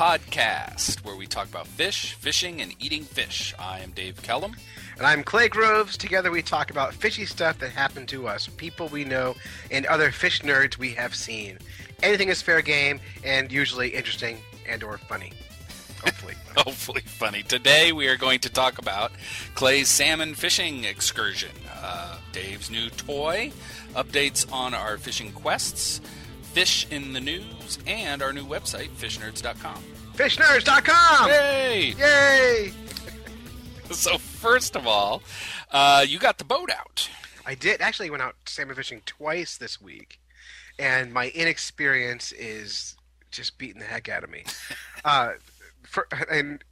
podcast, where we talk about fish, fishing, and eating fish. I am Dave Kellum. And I'm Clay Groves. Together we talk about fishy stuff that happened to us, people we know, and other fish nerds we have seen. Anything is fair game and usually interesting and or funny. Hopefully. Hopefully funny. Today we are going to talk about Clay's salmon fishing excursion, uh, Dave's new toy, updates on our fishing quests, fish in the news, and our new website, fishnerds.com. Fishnerds.com! Yay! Yay! So first of all, uh, you got the boat out. I did actually went out salmon fishing twice this week, and my inexperience is just beating the heck out of me. uh, for, and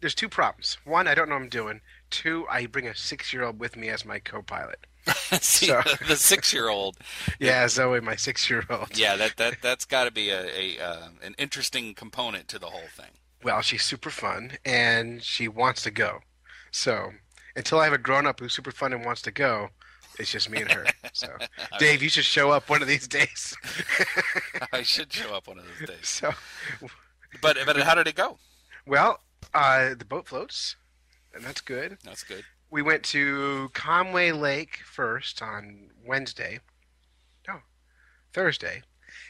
there's two problems. One, I don't know what I'm doing. Two, I bring a six year old with me as my co pilot. See, So- the, the six-year-old. Yeah, Zoe, my six year old. Yeah, that that that's got to be a, a uh, an interesting component to the whole thing. Well, she's super fun and she wants to go. So until I have a grown up who's super fun and wants to go, it's just me and her. So Dave, you should show up one of these days. I should show up one of those days. so, But but how did it go? well, uh, the boat floats, and that's good. That's good. We went to Conway Lake first on Wednesday. No, Thursday.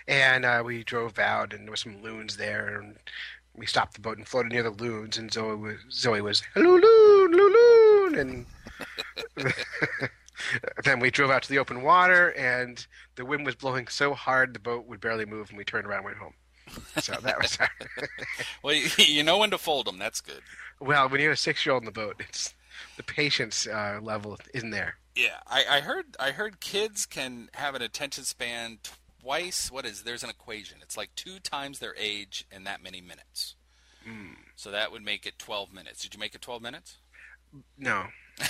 And uh, we drove out, and there was some loons there, and we stopped the boat and floated near the loons. And Zoe was Zoe was hello loon, loon, and then we drove out to the open water, and the wind was blowing so hard the boat would barely move, and we turned around and went home. So that was our Well, you, you know when to fold them. That's good. well. When you have a six-year-old in the boat, it's the patience uh, level isn't there. Yeah, I, I heard I heard kids can have an attention span twice. What is there's an equation? It's like two times their age in that many minutes. So that would make it 12 minutes. Did you make it 12 minutes? No.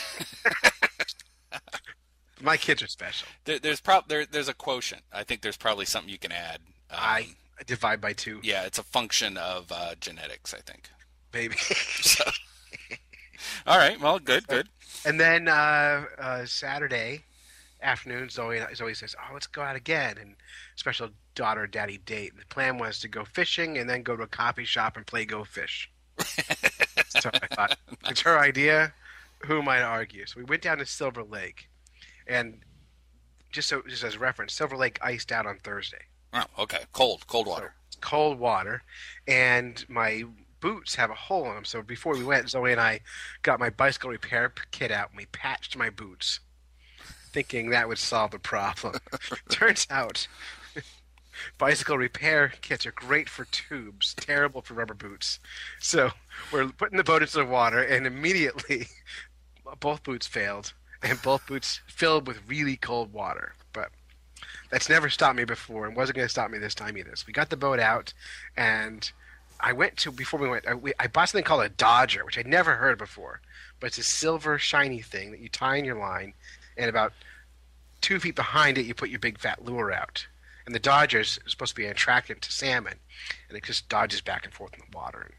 My kids are special. There, there's prob there, there's a quotient. I think there's probably something you can add. Um, I divide by two, yeah, it's a function of uh, genetics. I think. baby. So, all right. Well, good, good. and then uh, uh, Saturday afternoon, Zoe Zoe says, "Oh, let's go out again." And special daughter daddy date. The plan was to go fishing and then go to a coffee shop and play Go Fish. so I thought it's her idea. Who am I to argue? So we went down to Silver Lake, and just so just as a reference, Silver Lake iced out on Thursday. Oh, okay. Cold, cold water. cold water, and my boots have a hole in them. So before we went, Zoe and I got my bicycle repair kit out and we patched my boots, thinking that would solve the problem. Turns out, bicycle repair kits are great for tubes, terrible for rubber boots. So we're putting the boat into the water, and immediately both boots failed, and both boots filled with really cold water. But that's never stopped me before and wasn't going to stop me this time either. So we got the boat out, and I went to before we went. I, we, I bought something called a Dodger, which I'd never heard before, but it's a silver shiny thing that you tie in your line, and about two feet behind it, you put your big fat lure out. And the Dodger is supposed to be an attractant to salmon, and it just dodges back and forth in the water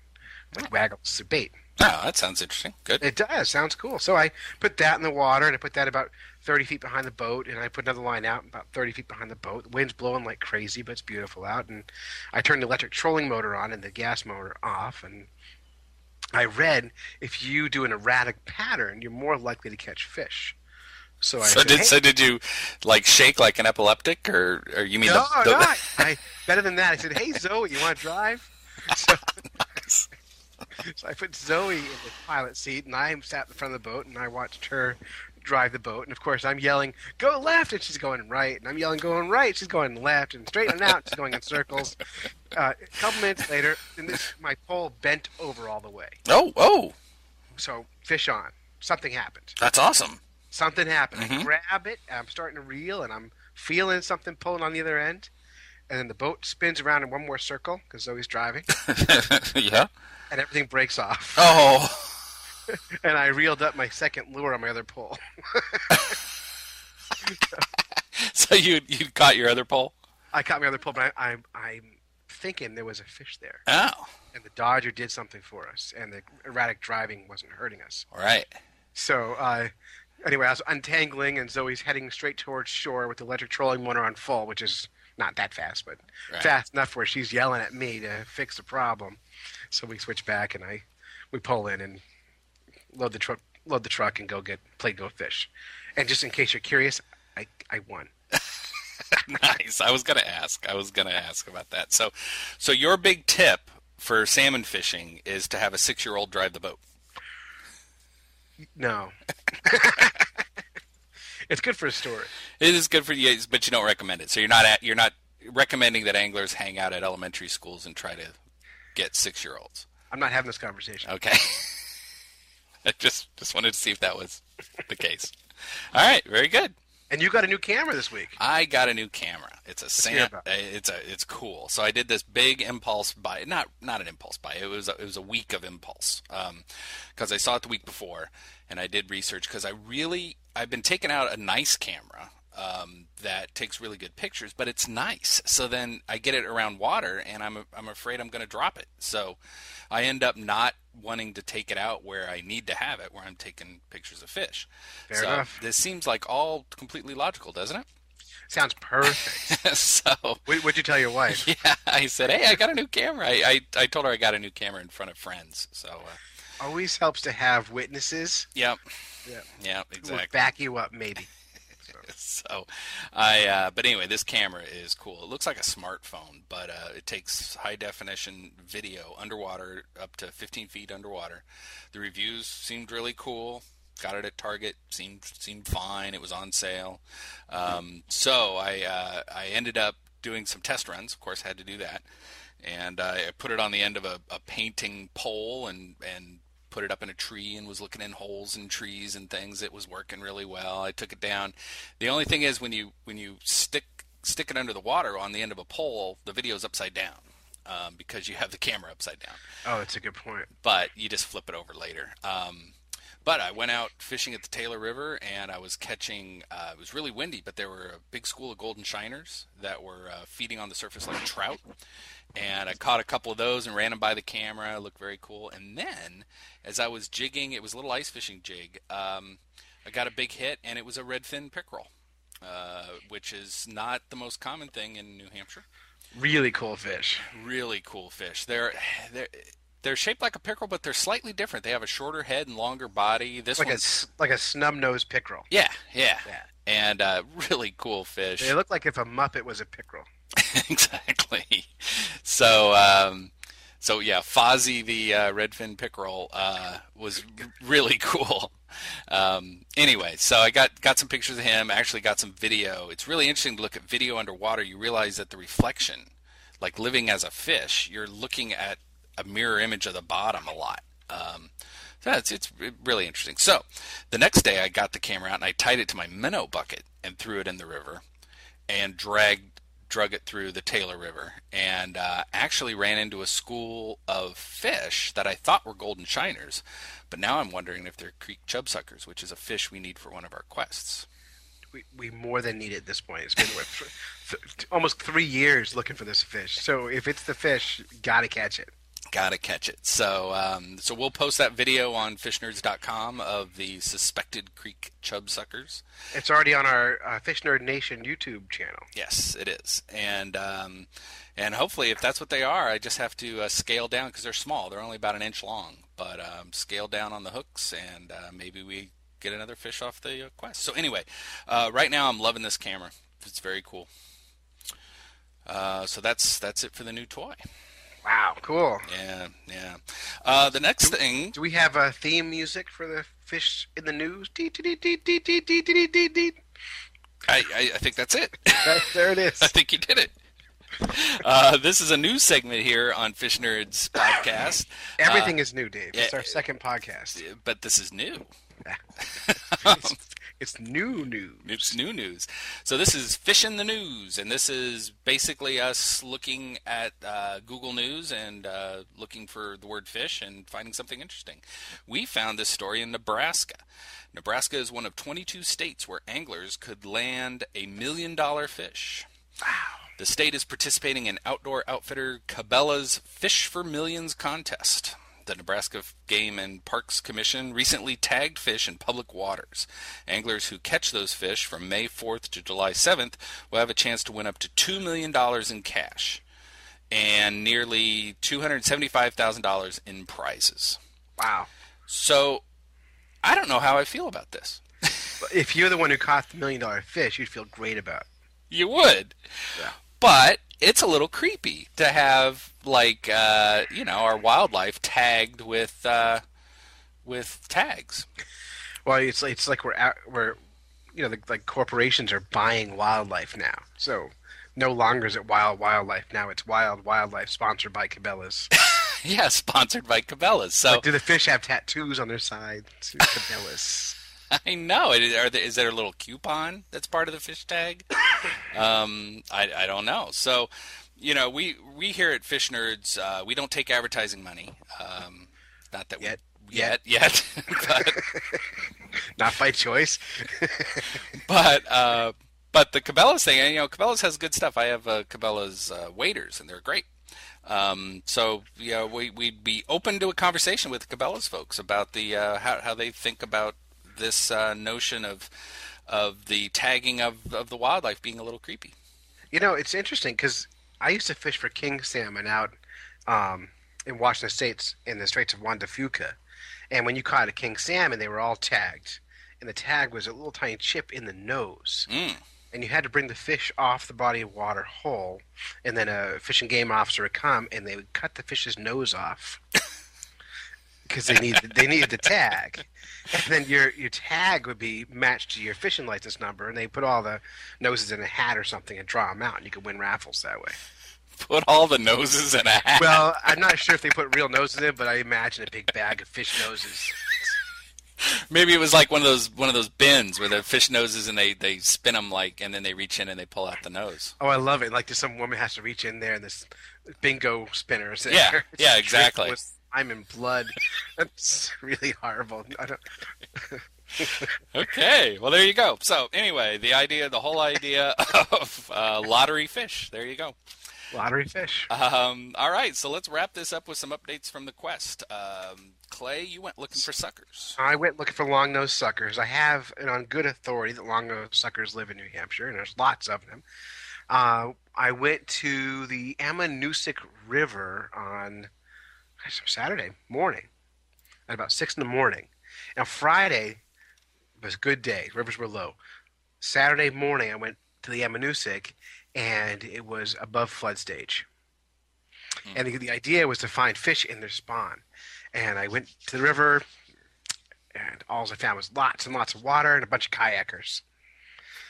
like waggles the bait. Oh, that sounds interesting. Good. It does. Sounds cool. So I put that in the water, and I put that about 30 feet behind the boat, and I put another line out about 30 feet behind the boat. The wind's blowing like crazy, but it's beautiful out. And I turned the electric trolling motor on and the gas motor off. And I read if you do an erratic pattern, you're more likely to catch fish. So I So said, did "Hey, so did you like shake like an epileptic, or or you mean no, the, the I better than that. I said, "Hey Zoe, you want to drive?" So, so I put Zoe in the pilot seat, and I sat in the front of the boat, and I watched her drive the boat. And of course, I'm yelling, "Go left!" and she's going right, and I'm yelling, "Going right!" She's going left, and straight and out, she's going in circles. Uh, a couple minutes later, and this, my pole bent over all the way. oh oh So fish on. Something happened. that's awesome. Something happened. I Mhm. grab it, and I'm starting to reel, and I'm feeling something pulling on the other end. And then the boat spins around in one more circle because Zoe's driving, yeah. and everything breaks off. Oh. And I reeled up my second lure on my other pole. So you you caught your other pole? I caught my other pole, but I, I, I'm thinking there was a fish there, Oh, and the Dodger did something for us, and the erratic driving wasn't hurting us. all right. So, uh, anyway, I was untangling, and Zoe's heading straight towards shore with the electric trolling motor on full, which is not that fast, but Right. fast enough where she's yelling at me to fix the problem. So we switch back and I we pull in and load the truck load the truck and go get play go fish. And just in case you're curious, I I won. nice. I was gonna ask. I was gonna ask about that. So, so your big tip for salmon fishing is to have a six-year-old drive the boat. No. it's good for a story. It is good for you, but you don't recommend it. So you're not at, you're not recommending that anglers hang out at elementary schools and try to get six-year-olds. I'm not having this conversation. Okay. I just just wanted to see if that was the case. All right, very good. And you got a new camera this week. I got a new camera. It's a Sam. It's a it's cool. So I did this big impulse buy. Not not an impulse buy. It was a, it was a week of impulse. Um, because I saw it the week before, and I did research because I really I've been taking out a nice camera. Um, that takes really good pictures, but it's nice. So then I get it around water, and I'm I'm afraid I'm going to drop it. So I end up not wanting to take it out where I need to have it, where I'm taking pictures of fish. Fair so enough. this seems like all completely logical, doesn't it? Sounds perfect. so what, what'd you tell your wife? yeah, I said, "Hey, I got a new camera." I, I, I told her I got a new camera in front of friends. So, uh, Always helps to have witnesses yep, Yeah. yeah, exactly. back you up, maybe. So, I, uh, but anyway, this camera is cool. It looks like a smartphone, but uh, it takes high definition video underwater, up to 15 feet underwater. The reviews seemed really cool. Got it at Target. seemed seemed fine. It was on sale. Um, so I uh, I ended up doing some test runs. Of course, had to do that, and uh, I put it on the end of a, a painting pole and and put it up in a tree and was looking in holes in trees and things. It was working really well. I took it down. The only thing is when you when you stick stick it under the water on the end of a pole, the video's upside down um, because you have the camera upside down. Oh, that's a good point. But you just flip it over later. Um, but I went out fishing at the Taylor River and I was catching. Uh, it was really windy, but there were a big school of golden shiners that were uh, feeding on the surface like trout. And I caught a couple of those and ran them by the camera. It looked very cool. And then, as I was jigging, it was a little ice fishing jig. Um, I got a big hit, and it was a redfin pickerel, uh, which is not the most common thing in New Hampshire. Really cool fish. Really cool fish. They're they're they're shaped like a pickerel, but they're slightly different. They have a shorter head and longer body. This Like a one's s- like a snub nosed pickerel. yeah, yeah, Yeah. and uh, really cool fish. They look like if a muppet was a pickerel. exactly. So, um, so yeah, Fozzie the uh, redfin pickerel uh, was really cool. Um, anyway, so I got got some pictures of him. Actually, got some video. It's really interesting to look at video underwater. You realize that the reflection, like living as a fish, you're looking at a mirror image of the bottom a lot. Um, so it's it's really interesting. So, the next day I got the camera out and I tied it to my minnow bucket and threw it in the river and dragged drug it through the Taylor River and uh, actually ran into a school of fish that I thought were golden shiners, but now I'm wondering if they're creek chubsuckers, which is a fish we need for one of our quests. We, we more than need it at this point. It's been th- almost three years looking for this fish. So if it's the fish, gotta catch it. Gotta catch it. So, um, so we'll post that video on fishnerds.com of the suspected creek chub suckers. It's already on our uh, Fish Nerd Nation YouTube channel. Yes, it is, and um, and hopefully, if that's what they are, I just have to uh, scale down because they're small. They're only about an inch long, but um, scale down on the hooks, and uh, maybe we get another fish off the uh, quest. So anyway, uh, right now I'm loving this camera. It's very cool. Uh, so that's that's it for the new toy. Wow, cool. Yeah, yeah. Uh, the next do, thing. Do we have a theme music for the fish in the news? I, I, I think that's it. there it is. I think you did it. Uh, this is a new segment here on Fish Nerds podcast. Everything uh, is new, Dave. It's our uh, second podcast. But this is new. It's, new news. It's new news. So this is Fish in the News, and this is basically us looking at uh, Google News and uh, looking for the word fish and finding something interesting. We found this story in Nebraska. Nebraska is one of 22 states where anglers could land a million dollar fish. Wow. The state is participating in outdoor outfitter Cabela's Fish for Millions contest. The Nebraska Game and Parks Commission recently tagged fish in public waters. Anglers who catch those fish from May 4th to July 7th will have a chance to win up to $2 million in cash and nearly $275,000 in prizes. Wow. So I don't know how I feel about this. if you're the one who caught the million dollar fish, you'd feel great about it. You would. Yeah. But it's a little creepy to have like uh, you know our wildlife tagged with uh, with tags. Well, it's it's like we're out, we're you know the, like corporations are buying wildlife now, so no longer is it wild wildlife. Now it's wild wildlife, sponsored by Cabela's. yeah, sponsored by Cabela's. So like, do the fish have tattoos on their side? To Cabela's. I know. Are there, is there a little coupon that's part of the fish tag? um, I, I don't know. So, you know, we we here at Fish Nerds, uh, we don't take advertising money. Um, not that yet. We, yet, yet, but not by choice. but uh, but the Cabela's thing, you know, Cabela's has good stuff. I have uh, Cabela's uh, waders, and they're great. Um, so you know, we we'd be open to a conversation with Cabela's folks about the uh, how how they think about this uh, notion of of the tagging of of the wildlife being a little creepy. You know, it's interesting because I used to fish for king salmon out um, in Washington States in the Straits of Juan de Fuca, and when you caught a king salmon, they were all tagged, and the tag was a little tiny chip in the nose. Mm. And you had to bring the fish off the body of water whole, and then a fish and game officer would come and they would cut the fish's nose off because they needed they needed the tag and then your your tag would be matched to your fishing license number, and they put all the noses in a hat or something and draw them out, and you could win raffles that way. Put all the noses in a hat. Well, I'm not sure if they put real noses in, but I imagine a big bag of fish noses. Maybe it was like one of those one of those bins where the fish noses and they they spin them like, and then they reach in and they pull out the nose. Oh, I love it! Like, there's some woman has to reach in there, and this bingo spinner is there. Yeah, yeah, exactly. I'm in blood. That's really horrible. okay, well there you go. So anyway, the idea, the whole idea of uh, lottery fish. There you go. Lottery fish. Um, all right, so let's wrap this up with some updates from the quest. Um, Clay, you went looking for suckers. I went looking for long-nosed suckers. I have it on good authority that long-nosed suckers live in New Hampshire, and there's lots of them. Uh, I went to the Ammonoosuc River on Saturday morning at about six in the morning. Now Friday was a good day. Rivers were low. Saturday morning, I went to the Ammonoosuc, and it was above flood stage. Hmm. And the, the idea was to find fish in their spawn. And I went to the river, and all I found was lots and lots of water and a bunch of kayakers.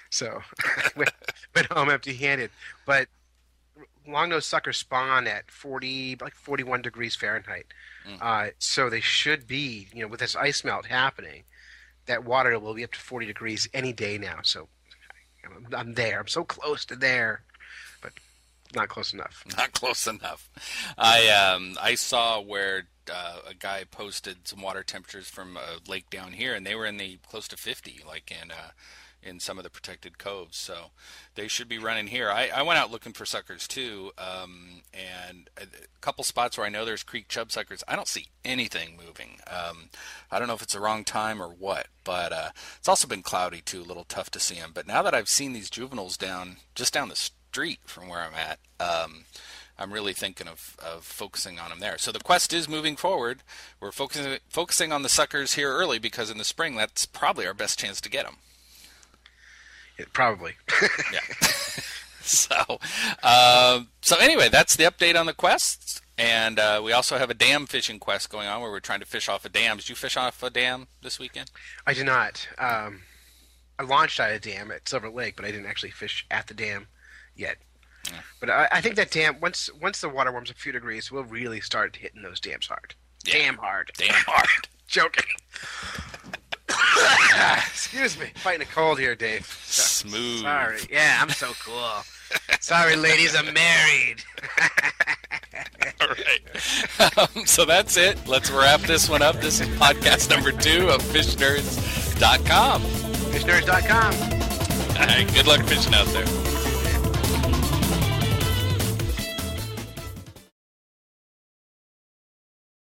So went, went home empty-handed. But long-nosed suckers spawn at 40 like 41 degrees fahrenheit. Mm. uh, so they should be you know with this ice melt happening that water will be up to 40 degrees any day now. So i'm, I'm there. I'm so close to there but not close enough. Not close enough. I um i saw where uh, a guy posted some water temperatures from a lake down here and they were in the close to 50 like in uh in some of the protected coves. So they should be running here. I, I went out looking for suckers too, um, and a, couple spots where I know there's creek chub suckers. I don't see anything moving. Um, I don't know if it's the wrong time or what, but uh, it's also been cloudy too, a little tough to see them. But now that I've seen these juveniles down just down the street from where I'm at. Um, I'm really thinking of, of focusing on them there. So the quest is moving forward. We're focusing focusing on the suckers here early because in the spring that's probably our best chance to get them. It, probably. yeah. so, uh, so anyway, that's the update on the quests. And uh, we also have a dam fishing quest going on where we're trying to fish off a dam. Did you fish off a dam this weekend? I did not. Um, I launched at a dam at Silver Lake, but I didn't actually fish at the dam yet. Yeah. But I, I, think that dam once once the water warms a few degrees, we'll really start hitting those dams hard. Yeah. Damn hard. Damn hard. Joking. Excuse me, fighting a cold here, Dave. Smooth. Sorry. Yeah, I'm so cool. Sorry, ladies, I'm married. All right. Um, so that's it. Let's wrap this one up. This is podcast number two of FishNerds.com. FishNerds.com. All right. Good luck fishing out there.